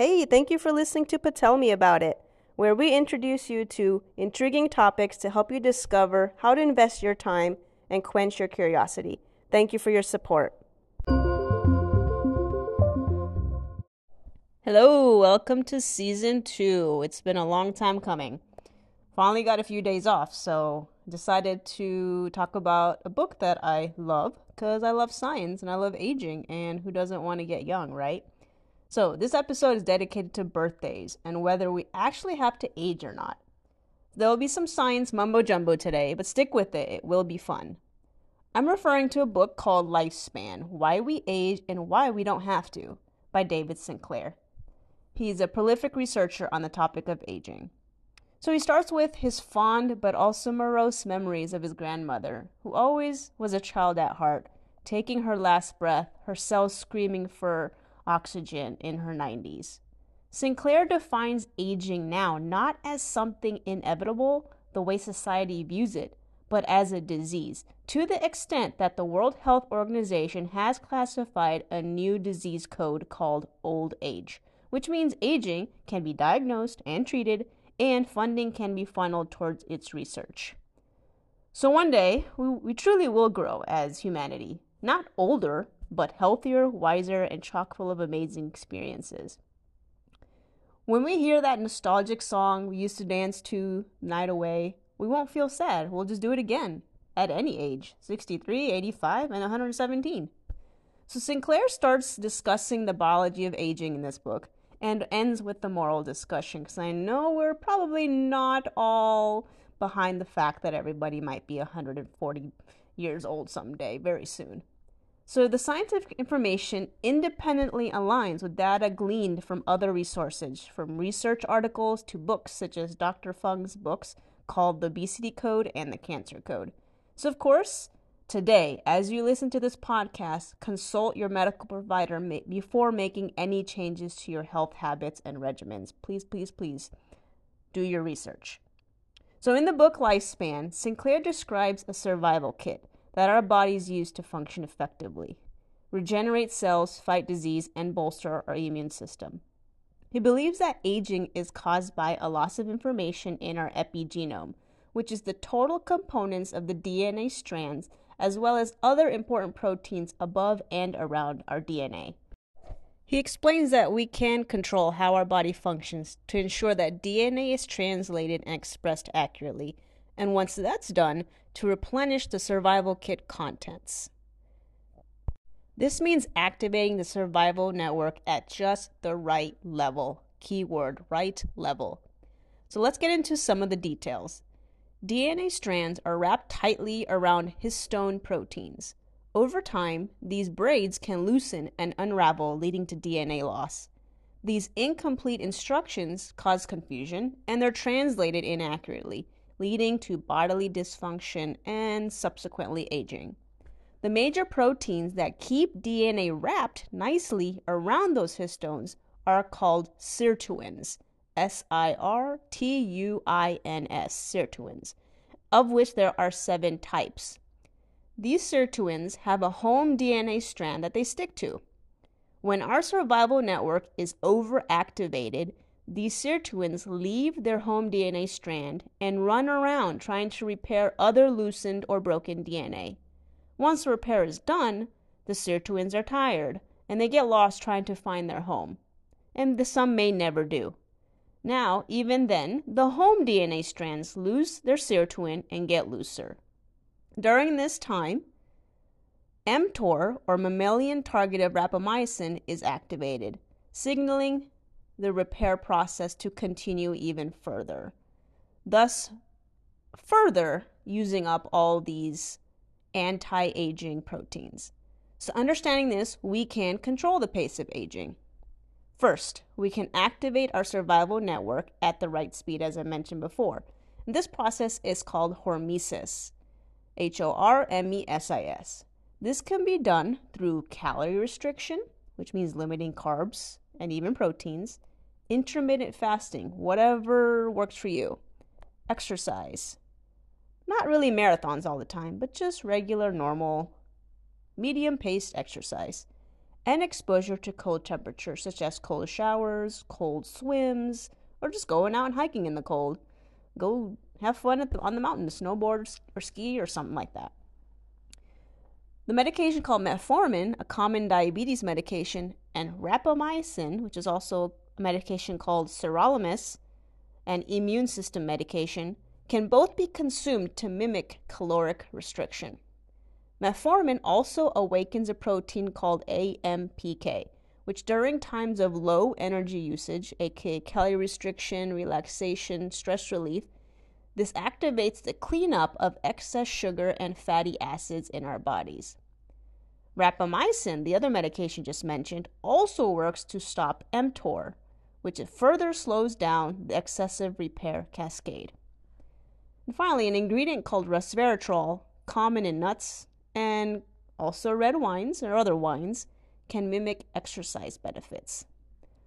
Hey, thank you for listening to Patel Me About It, where we introduce you to intriguing topics to help you discover how to invest your time and quench your curiosity. Thank you for your support. Hello, welcome to season two. It's been a long time coming. Finally got a few days off, so decided to talk about a book that I love because I love science and I love aging, and who doesn't want to get young, right? So, this episode is dedicated to birthdays and whether we actually have to age or not. There will be some science mumbo jumbo today, but stick with it, it will be fun. I'm referring to a book called Lifespan Why We Age and Why We Don't Have to by David Sinclair. He's a prolific researcher on the topic of aging. So he starts with his fond but also morose memories of his grandmother, who always was a child at heart, taking her last breath, her cells screaming for oxygen in her 90s. Sinclair defines aging now not as something inevitable, the way society views it, but as a disease, to the extent that the World Health Organization has classified a new disease code called old age which means aging can be diagnosed and treated, and funding can be funneled towards its research. So one day, we, we truly will grow as humanity, not older, but healthier, wiser, and chock full of amazing experiences. When we hear that nostalgic song we used to dance to night away, we won't feel sad. We'll just do it again at any age 63, 85, and 117. So Sinclair starts discussing the biology of aging in this book and ends with the moral discussion because I know we're probably not all behind the fact that everybody might be 140 years old someday, very soon. So the scientific information independently aligns with data gleaned from other resources, from research articles to books such as Dr. Fung's books called The Obesity Code and The Cancer Code. So, of course, Today, as you listen to this podcast, consult your medical provider ma- before making any changes to your health habits and regimens. Please, please, please do your research. So, in the book Lifespan, Sinclair describes a survival kit that our bodies use to function effectively, regenerate cells, fight disease, and bolster our immune system. He believes that aging is caused by a loss of information in our epigenome, which is the total components of the DNA strands as well as other important proteins above and around our DNA. He explains that we can control how our body functions to ensure that DNA is translated and expressed accurately, and once that's done, to replenish the survival kit contents. This means activating the survival network at just the right level. Keyword right level. So let's get into some of the details. DNA strands are wrapped tightly around histone proteins. Over time, these braids can loosen and unravel, leading to DNA loss. These incomplete instructions cause confusion and they're translated inaccurately, leading to bodily dysfunction and subsequently aging. The major proteins that keep DNA wrapped nicely around those histones are called sirtuins. S I R T U I N S, sirtuins, of which there are seven types. These sirtuins have a home DNA strand that they stick to. When our survival network is overactivated, these sirtuins leave their home DNA strand and run around trying to repair other loosened or broken DNA. Once repair is done, the sirtuins are tired and they get lost trying to find their home. And the, some may never do. Now, even then, the home DNA strands lose their sirtuin and get looser. During this time, mTOR, or mammalian targeted rapamycin, is activated, signaling the repair process to continue even further, thus, further using up all these anti aging proteins. So, understanding this, we can control the pace of aging. First, we can activate our survival network at the right speed, as I mentioned before. This process is called hormesis. H O R M E S I S. This can be done through calorie restriction, which means limiting carbs and even proteins, intermittent fasting, whatever works for you, exercise. Not really marathons all the time, but just regular, normal, medium paced exercise and exposure to cold temperatures, such as cold showers, cold swims, or just going out and hiking in the cold. Go have fun the, on the mountain, snowboard or ski or something like that. The medication called metformin, a common diabetes medication, and rapamycin, which is also medication called sirolimus, an immune system medication, can both be consumed to mimic caloric restriction. Metformin also awakens a protein called AMPK, which during times of low energy usage, aka calorie restriction, relaxation, stress relief, this activates the cleanup of excess sugar and fatty acids in our bodies. Rapamycin, the other medication just mentioned, also works to stop mTOR, which further slows down the excessive repair cascade. And finally, an ingredient called resveratrol, common in nuts and also red wines or other wines, can mimic exercise benefits.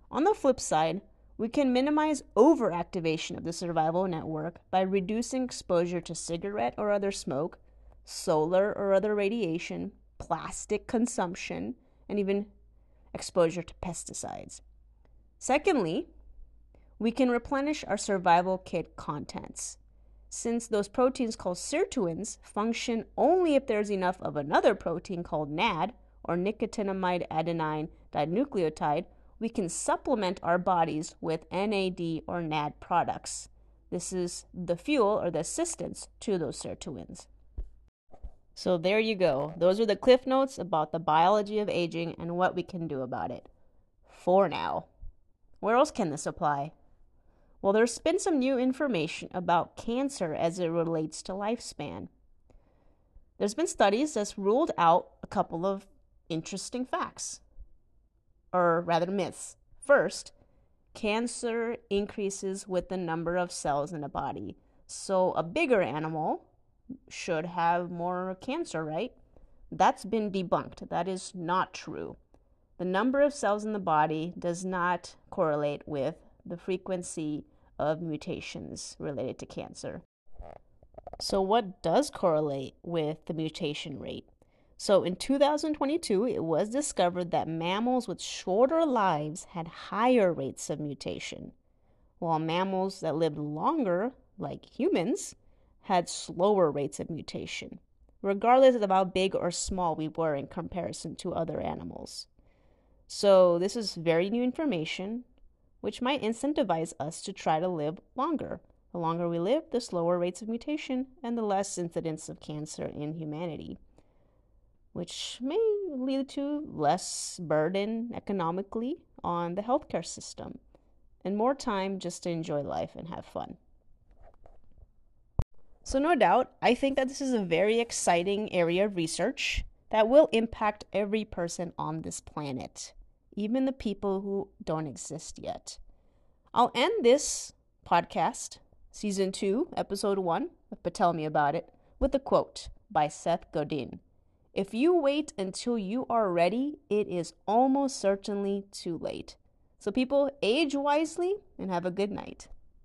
On the flip side, we can minimize overactivation of the survival network by reducing exposure to cigarette or other smoke, solar or other radiation, plastic consumption, and even exposure to pesticides. Secondly, we can replenish our survival kit contents. Since those proteins called sirtuins function only if there's enough of another protein called NAD, or nicotinamide adenine dinucleotide, we can supplement our bodies with NAD or NAD products. This is the fuel or the assistance to those sirtuins. So there you go. Those are the cliff notes about the biology of aging and what we can do about it. For now. Where else can this apply? Well, there's been some new information about cancer as it relates to lifespan. There's been studies that's ruled out a couple of interesting facts, or rather myths. First, cancer increases with the number of cells in a body. So a bigger animal should have more cancer, right? That's been debunked. That is not true. The number of cells in the body does not correlate with the frequency of mutations related to cancer. So, what does correlate with the mutation rate? So, in 2022, it was discovered that mammals with shorter lives had higher rates of mutation, while mammals that lived longer, like humans, had slower rates of mutation, regardless of how big or small we were in comparison to other animals. So, this is very new information, which might incentivize us to try to live longer. The longer we live, the slower rates of mutation and the less incidence of cancer in humanity, which may lead to less burden economically on the healthcare system and more time just to enjoy life and have fun. So, no doubt, I think that this is a very exciting area of research that will impact every person on this planet, even the people who don't exist yet. I'll end this podcast, season two, episode one, Patel me about it, with a quote by Seth Godin. If you wait until you are ready, it is almost certainly too late. So, people, age wisely and have a good night.